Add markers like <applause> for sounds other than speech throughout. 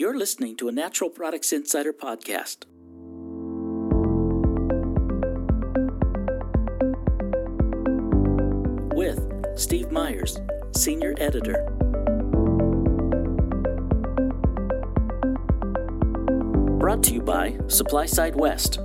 You're listening to a Natural Products Insider podcast. With Steve Myers, Senior Editor. Brought to you by Supply Side West.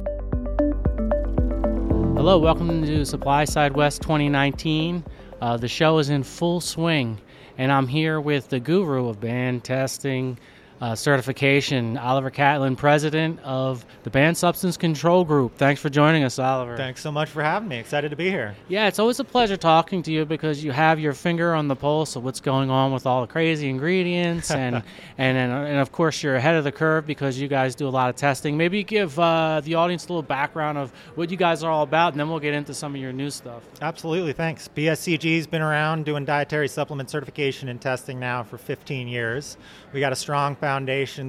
Hello, welcome to Supply Side West 2019. Uh, the show is in full swing, and I'm here with the guru of banned testing, uh, certification, Oliver Catlin, president of the Banned Substance Control Group. Thanks for joining us, Oliver. Thanks so much for having me. Excited to be here. Yeah, it's always a pleasure talking to you because you have your finger on the pulse of what's going on with all the crazy ingredients, <laughs> and and, and and of course you're ahead of the curve because you guys do a lot of testing. Maybe give uh, the audience a little background of what you guys are all about, and then we'll get into some of your new stuff. Absolutely, thanks. BSCG's been around doing dietary supplement certification and testing now for 15 years. We got a strong foundation,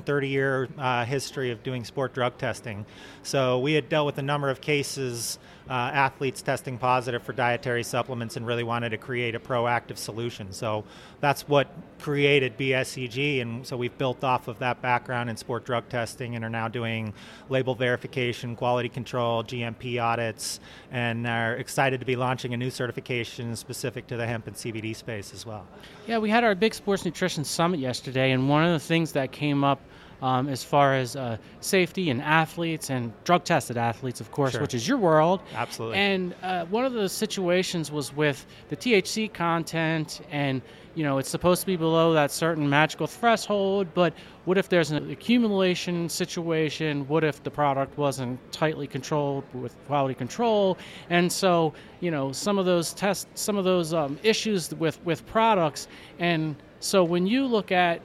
30 year uh, history of doing sport drug testing. So we had dealt with a number of cases, uh, athletes testing positive for dietary supplements, and really wanted to create a proactive solution. So that's what created BSCG, and so we've built off of that background in sport drug testing and are now doing label verification, quality control, GMP audits, and are excited to be launching a new certification specific to the hemp and CBD space as well. Yeah, we had our big sports nutrition summit yesterday, and one of the things that came up um, as far as uh, safety and athletes and drug tested athletes, of course, Sure. which is your world. Absolutely. And uh, one of the situations was with the THC content, and you know it's supposed to be below that certain magical threshold. But what if there's an accumulation situation? What if the product wasn't tightly controlled with quality control? And so you know some of those tests, some of those um, issues with with products, and so when you look at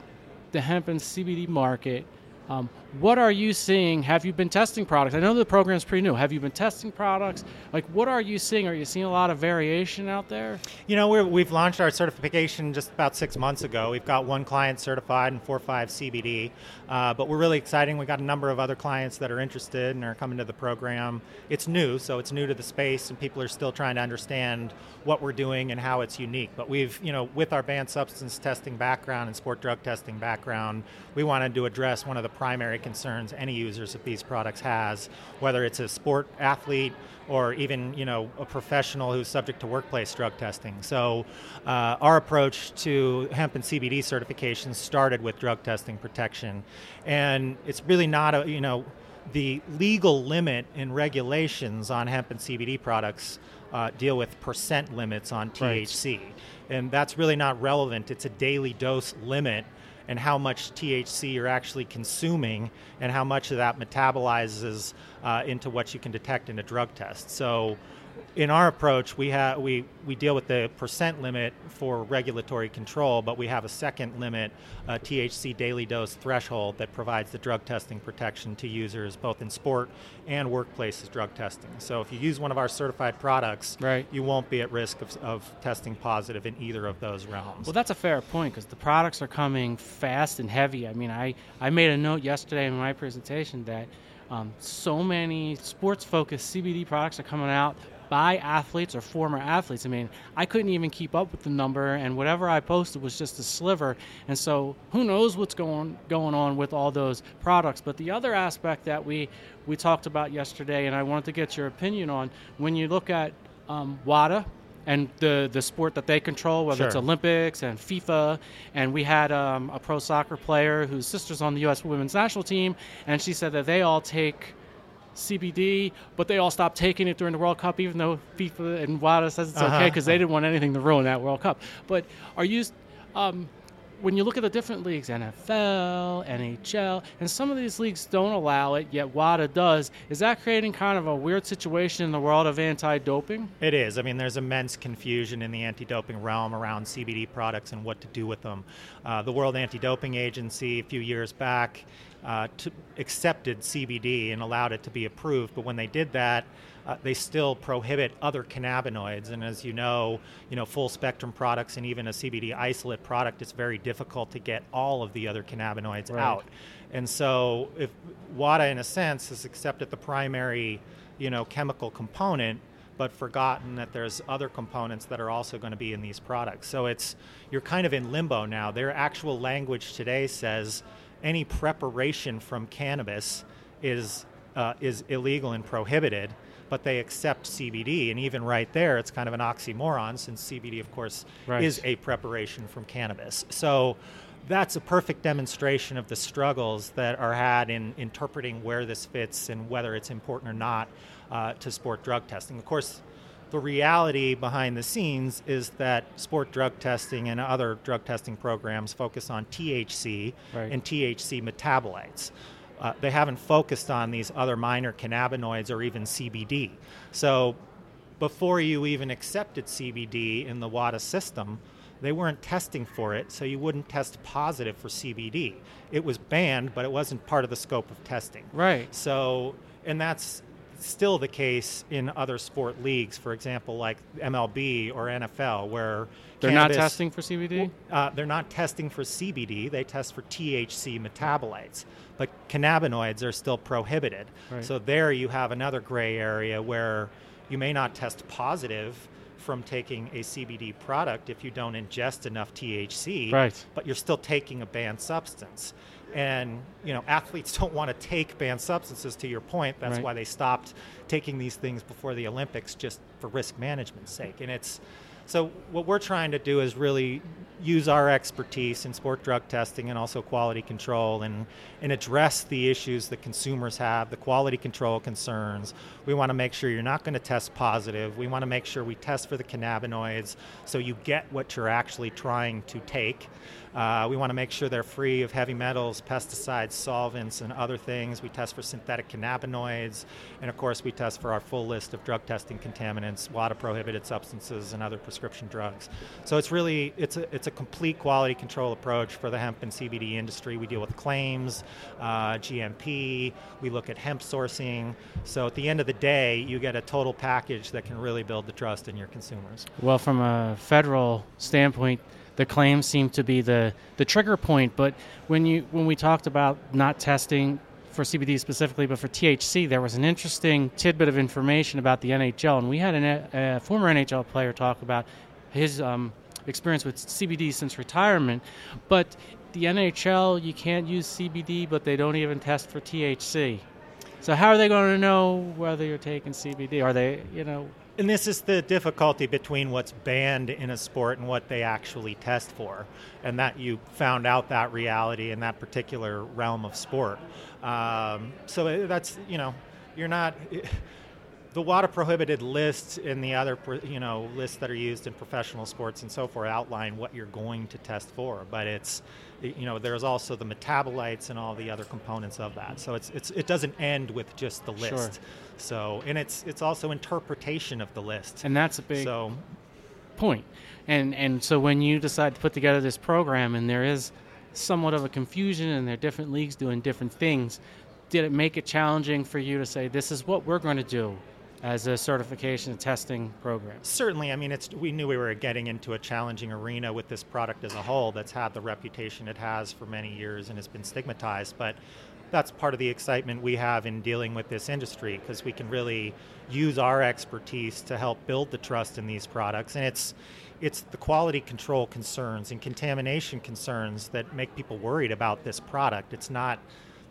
the hemp and CBD market. Um, what are you seeing? Have you been testing products? I know the program's pretty new. Have you been testing products? Like, what are you seeing? Are you seeing a lot of variation out there? You know, we're, we've launched our certification just about six months ago. We've got one client certified in 4.5 CBD, uh, but we're really exciting. We've got a number of other clients that are interested and are coming to the program. It's new, so it's new to the space, and people are still trying to understand what we're doing and how it's unique. But we've, you know, with our banned substance testing background and sport drug testing background, we wanted to address one of the primary concerns any users of these products has, whether it's a sport athlete or even you know a professional who's subject to workplace drug testing. So uh, our approach to hemp and CBD certification started with drug testing protection, and it's really not a you know the legal limit in regulations on hemp and CBD products uh, deal with percent limits on Right. THC, and that's really not relevant. It's a daily dose limit and how much THC you're actually consuming and how much of that metabolizes uh, into what you can detect in a drug test. So, in our approach, we have we, we deal with the percent limit for regulatory control, but we have a second limit, a THC daily dose threshold that provides the drug testing protection to users both in sport and workplaces drug testing. So if you use one of our certified products, Right. you won't be at risk of, of testing positive in either of those realms. Well, that's a fair point because the products are coming fast and heavy. I mean, I, I made a note yesterday in my presentation that um, so many sports focused CBD products are coming out by athletes or former athletes. I mean, I couldn't even keep up with the number, and whatever I posted was just a sliver. And so, who knows what's going going on with all those products? But the other aspect that we we talked about yesterday, and I wanted to get your opinion on, when you look at um, WADA and the the sport that they control, whether it's Olympics and FIFA. And we had um, a pro soccer player whose sister's on the U.S. women's national team, and she said that they all take CBD, but they all stopped taking it during the World Cup, even though FIFA and WADA says it's okay Uh-huh. because they didn't want anything to ruin that World Cup. But are you, um, when you look at the different leagues, NFL, NHL, and some of these leagues don't allow it, yet WADA does, is that creating kind of a weird situation in the world of anti-doping? It is. I mean, there's immense confusion in the anti doping realm around CBD products and what to do with them. Uh, the World Anti Doping Agency, a few years back, uh, accepted CBD and allowed it to be approved, but when they did that, uh, they still prohibit other cannabinoids. And as you know, you know, full spectrum products and even a CBD isolate product, it's very difficult to get all of the other cannabinoids Right. out. And so, if WADA, in a sense, has accepted the primary, you know, chemical component, but forgotten that there's other components that are also going to be in these products. So it's you're kind of in limbo now. Their actual language today says any preparation from cannabis is uh, is illegal and prohibited, but they accept CBD. And even right there, it's kind of an oxymoron since CBD, of course, Right. is a preparation from cannabis. So that's a perfect demonstration of the struggles that are had in interpreting where this fits and whether it's important or not uh, to sport drug testing. Of course, the reality behind the scenes is that sport drug testing and other drug testing programs focus on THC Right. and THC metabolites. Uh, they haven't focused on these other minor cannabinoids or even CBD. So before you even accepted CBD in the WADA system, they weren't testing for it, so you wouldn't test positive for CBD. It was banned, but it wasn't part of the scope of testing. Right. So, and that's still the case in other sport leagues, for example, like MLB or NFL, where They're not testing for CBD? uh, they're not testing for CBD, they test for THC metabolites. But cannabinoids are still prohibited. Right. So there you have another gray area where you may not test positive from taking a CBD product if you don't ingest enough THC, Right. but you're still taking a banned substance. And you know, athletes <laughs> don't want to take banned substances. To your point, that's Right. why they stopped taking these things before the Olympics, just for risk management's sake. And it's so what we're trying to do is really use our expertise in sport drug testing and also quality control and, and address the issues that consumers have, the quality control concerns. We want to make sure you're not going to test positive. We want to make sure we test for the cannabinoids so you get what you're actually trying to take. Uh, we want to make sure they're free of heavy metals, pesticides, solvents, and other things. We test for synthetic cannabinoids. And of course, we test for our full list of drug testing contaminants, WADA prohibited substances, and other prescription drugs. So it's really it's a, it's a complete quality control approach for the hemp and CBD industry. We deal with claims, uh, GMP, we look at hemp sourcing. So at the end of the day, you get a total package that can really build the trust in your consumers. Well, from a federal standpoint, the claims seem to be the, the trigger point. But when you when we talked about not testing for CBD specifically, but for THC, there was an interesting tidbit of information about the NHL, and we had an, a former NHL player talk about his um, experience with CBD since retirement. But the NHL, you can't use CBD, but they don't even test for THC. So how are they going to know whether you're taking CBD? Are they, you know, And this is the difficulty between what's banned in a sport and what they actually test for, and that you found out that reality in that particular realm of sport. Um, so that's you know, you're not. The WADA prohibited list and the other you know lists that are used in professional sports and so forth outline what you're going to test for, but it's you know there's also the metabolites and all the other components of that. So it's, it's it doesn't end with just the Sure. list. So and it's it's also interpretation of the list. and that's a big so point. And and so when you decide to put together this program and there is somewhat of a confusion and there are different leagues doing different things, did it make it challenging for you to say this is what we're going to do as a certification testing program? certainly, I mean, it's we knew we were getting into a challenging arena with this product as a whole that's had the reputation it has for many years and has been stigmatized, but. That's part of the excitement we have in dealing with this industry because we can really use our expertise to help build the trust in these products. And it's, it's the quality control concerns and contamination concerns that make people worried about this product. It's not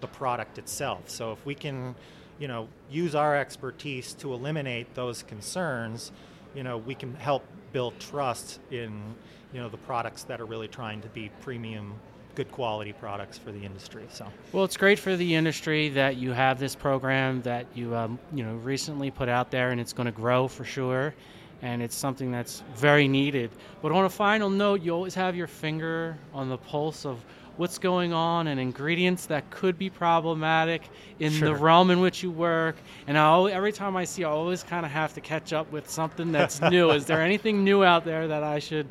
the product itself. So if we can, you know, use our expertise to eliminate those concerns, you know, we can help build trust in, you know, the products that are really trying to be premium, good quality products for the industry. So Well, it's great for the industry that you have this program that you um, you know recently put out there, and it's going to grow for sure, and it's something that's very needed. But on a final note, you always have your finger on the pulse of what's going on and ingredients that could be problematic in Sure. the realm in which you work. And I always, every time I see, I always kind of have to catch up with something that's <laughs> new. Is there anything new out there that I should?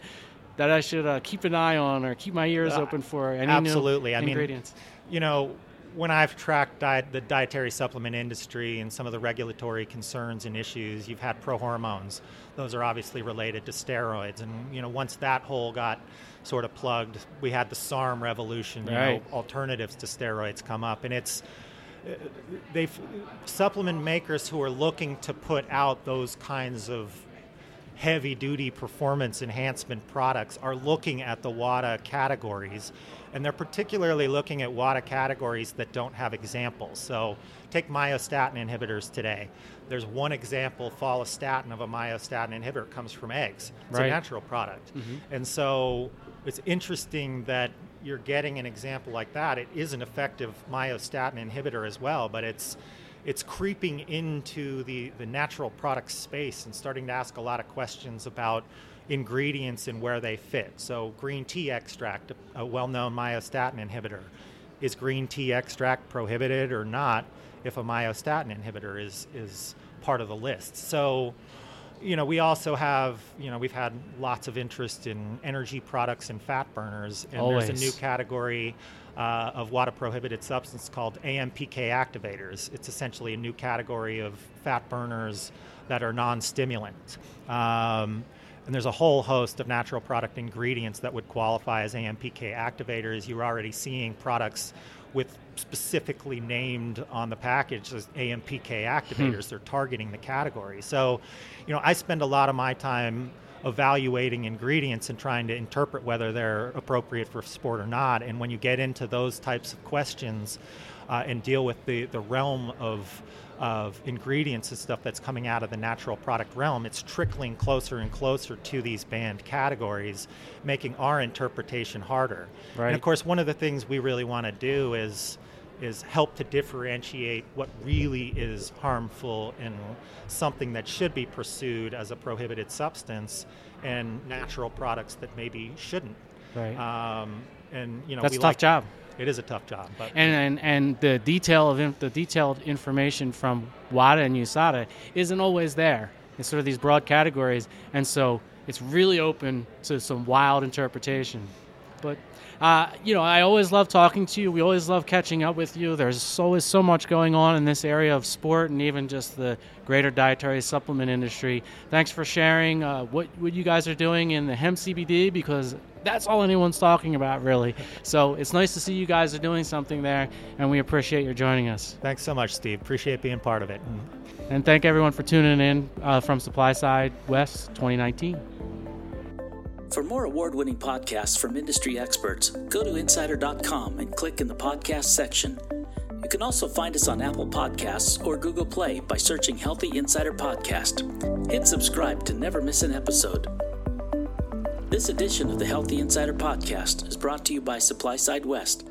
That I should uh, keep an eye on or keep my ears Uh, open for any absolutely. new I mean, ingredients. you know, when I've tracked diet, the dietary supplement industry and some of the regulatory concerns and issues, you've had prohormones. Those are obviously related to steroids. And, you know, once that hole got sort of plugged, we had the SARM revolution, you Right. know, alternatives to steroids come up. And it's, they've supplement makers who are looking to put out those kinds of heavy duty performance enhancement products are looking at the WADA categories, and they're particularly looking at WADA categories that don't have examples. So, take myostatin inhibitors today. There's one example, follistatin, of a myostatin inhibitor it comes from eggs. It's Right. a natural product. Mm-hmm. And so, it's interesting that you're getting an example like that. It is an effective myostatin inhibitor as well, but it's it's creeping into the, the natural product space and starting to ask a lot of questions about ingredients and where they fit. So, green tea extract, a well known myostatin inhibitor, is green tea extract prohibited or not if a myostatin inhibitor is, is part of the list? So, you know, we also have, you know, we've had lots of interest in energy products and fat burners, and there's a new category uh, of WADA prohibited substance called AMPK activators. It's essentially a new category of fat burners that are non-stimulant. Um, and there's a whole host of natural product ingredients that would qualify as AMPK activators. You're already seeing products with specifically named on the package as AMPK hmm. activators. They're targeting the category. So, you know, I spend a lot of my time evaluating ingredients and trying to interpret whether they're appropriate for sport or not. And when you get into those types of questions uh, and deal with the, the realm of of ingredients and stuff that's coming out of the natural product realm, it's trickling closer and closer to these banned categories, making our interpretation harder. Right. And of course, one of the things we really want to do is is help to differentiate what really is harmful and something that should be pursued as a prohibited substance and natural products that maybe shouldn't. Right. Um, and you know, That's we a tough like- job. It is a tough job, but And, and and the detail of in, the detailed information from WADA and USADA isn't always there. It's sort of these broad categories, and so it's really open to some wild interpretation. But uh, you know, I always love talking to you. We always love catching up with you. There's always so much going on in this area of sport and even just the greater dietary supplement industry. Thanks for sharing uh, what what you guys are doing in the hemp CBD because that's all anyone's talking about, really. So it's nice to see you guys are doing something there, and we appreciate your joining us. thanks so much, Steve. Appreciate being part of it. And And thank everyone for tuning in uh, from Supply Side West 2019. For more award winning podcasts from industry experts, go to insider.com and click in the podcast section. You can also find us on Apple Podcasts or Google Play by searching Healthy Insider Podcast. Hit subscribe to never miss an episode. This edition of the Healthy Insider Podcast is brought to you by Supply Side West,